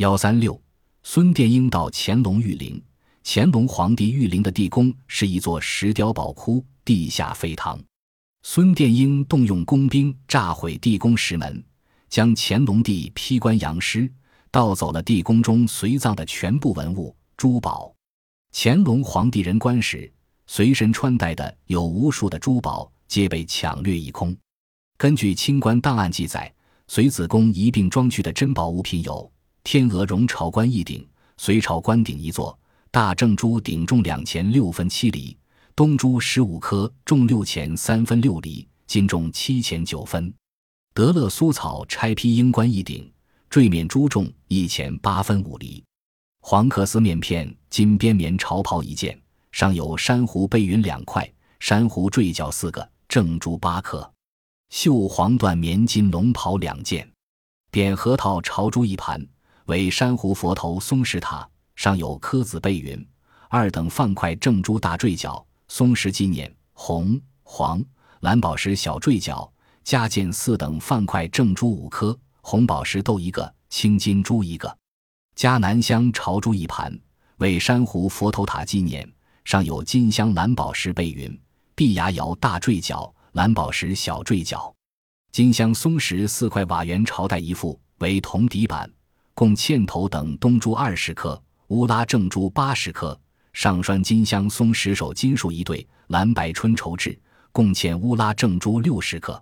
幺三六，孙殿英到乾隆御陵。乾隆皇帝御陵的地宫是一座石雕宝窟，地下飞堂。孙殿英动用工兵炸毁地宫石门，将乾隆帝披棺扬尸，盗走了地宫中随葬的全部文物珠宝。乾隆皇帝人棺时，随身穿戴的有无数的珠宝，皆被抢掠一空。根据清官档案记载，随子宫一并装去的珍宝物品有：天鹅绒朝冠一顶，隋朝官顶一座。大正珠顶重两钱六分七厘，东珠十五颗重六钱三分六厘，金重七钱九分。德勒苏草拆披缨冠一顶，坠冕珠重一钱八分五厘。黄克丝面片金边棉朝袍一件，上有珊瑚背云两块，珊瑚坠角四个，正珠八颗。绣黄缎棉金龙袍两件，扁核桃朝珠一盘，为珊瑚佛头松石塔。上有颗子背云，二等范块正珠大坠角，松石纪念红、黄、蓝宝石小坠角，加建四等范块正珠五颗，红宝石豆一个，青金珠一个，加南香朝珠一盘，为珊瑚佛头塔纪念。上有金镶蓝宝石背云，碧牙窑大坠角，蓝宝石小坠角，金镶松石四块瓦圆朝代一副，为铜底板，共嵌头等东珠二十颗。乌拉正珠八十颗，上栓金镶松石手金树一对，蓝白春绸制，共嵌乌拉正珠六十颗。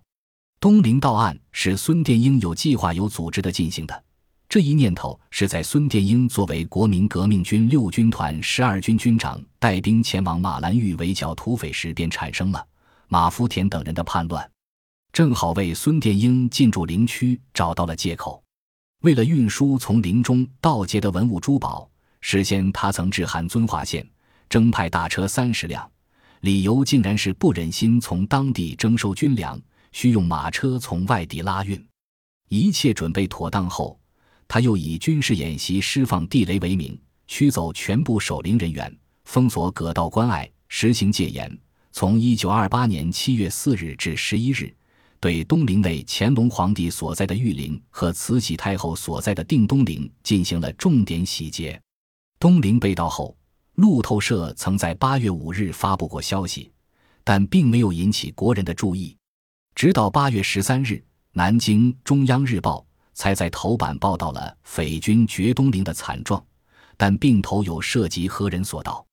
东陵盗案是孙殿英有计划、有组织的进行的。这一念头是在孙殿英作为国民革命军六军团十二军军长，带兵前往马兰峪围剿土匪时便产生了。马福田等人的叛乱，正好为孙殿英进驻陵区找到了借口。为了运输从陵中盗劫的文物珠宝。事先，他曾致函遵化县，征派大车三十辆，理由竟然是不忍心从当地征收军粮，需用马车从外地拉运。一切准备妥当后，他又以军事演习释放地雷为名，驱走全部守陵人员，封锁葛道关隘，实行戒严。从一九二八年七月四日至十一日，对东陵内乾隆皇帝所在的玉陵和慈禧太后所在的定东陵进行了重点洗劫。东陵被盗后，路透社曾在八月五日发布过消息，但并没有引起国人的注意。直到八月十三日，南京中央日报才在头版报道了匪军掘东陵的惨状，但并头有涉及何人所盗。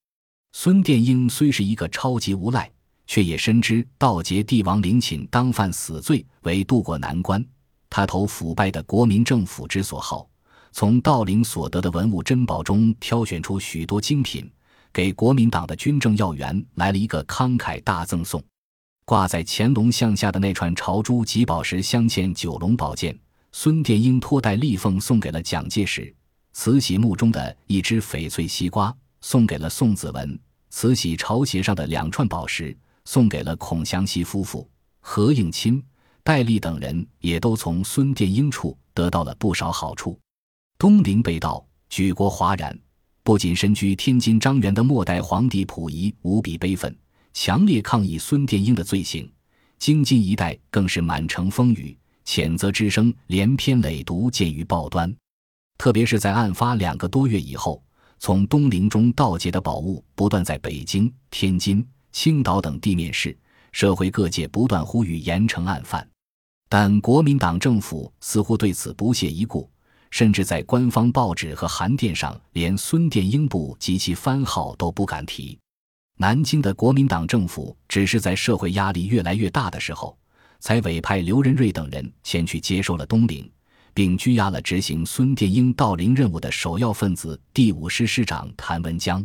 孙殿英虽是一个超级无赖，却也深知盗劫帝王陵寝当犯死罪为渡过难关。他投腐败的国民政府之所好。从盗陵所得的文物珍宝中挑选出许多精品，给国民党的军政要员来了一个慷慨大赠送。挂在乾隆像下的那串朝珠及宝石镶嵌九龙宝剑，孙殿英托带立凤送给了蒋介石；慈禧墓中的一只翡翠西瓜送给了宋子文；慈禧朝鞋上的两串宝石送给了孔祥熙夫妇；何应钦、戴笠等人也都从孙殿英处得到了不少好处。东陵被盗，举国哗然。不仅身居天津张园的末代皇帝溥仪无比悲愤，强烈抗议孙殿英的罪行；京津一带更是满城风雨，谴责之声连篇累牍，见于报端。特别是在案发两个多月以后，从东陵中盗劫的宝物不断在北京、天津、青岛等地面试，社会各界不断呼吁严惩案犯，但国民党政府似乎对此不屑一顾。甚至在官方报纸和函电上，连孙殿英部及其番号都不敢提。南京的国民党政府只是在社会压力越来越大的时候，才委派刘仁瑞等人前去接收了东陵，并拘押了执行孙殿英盗陵任务的首要分子第五师师长谭文江。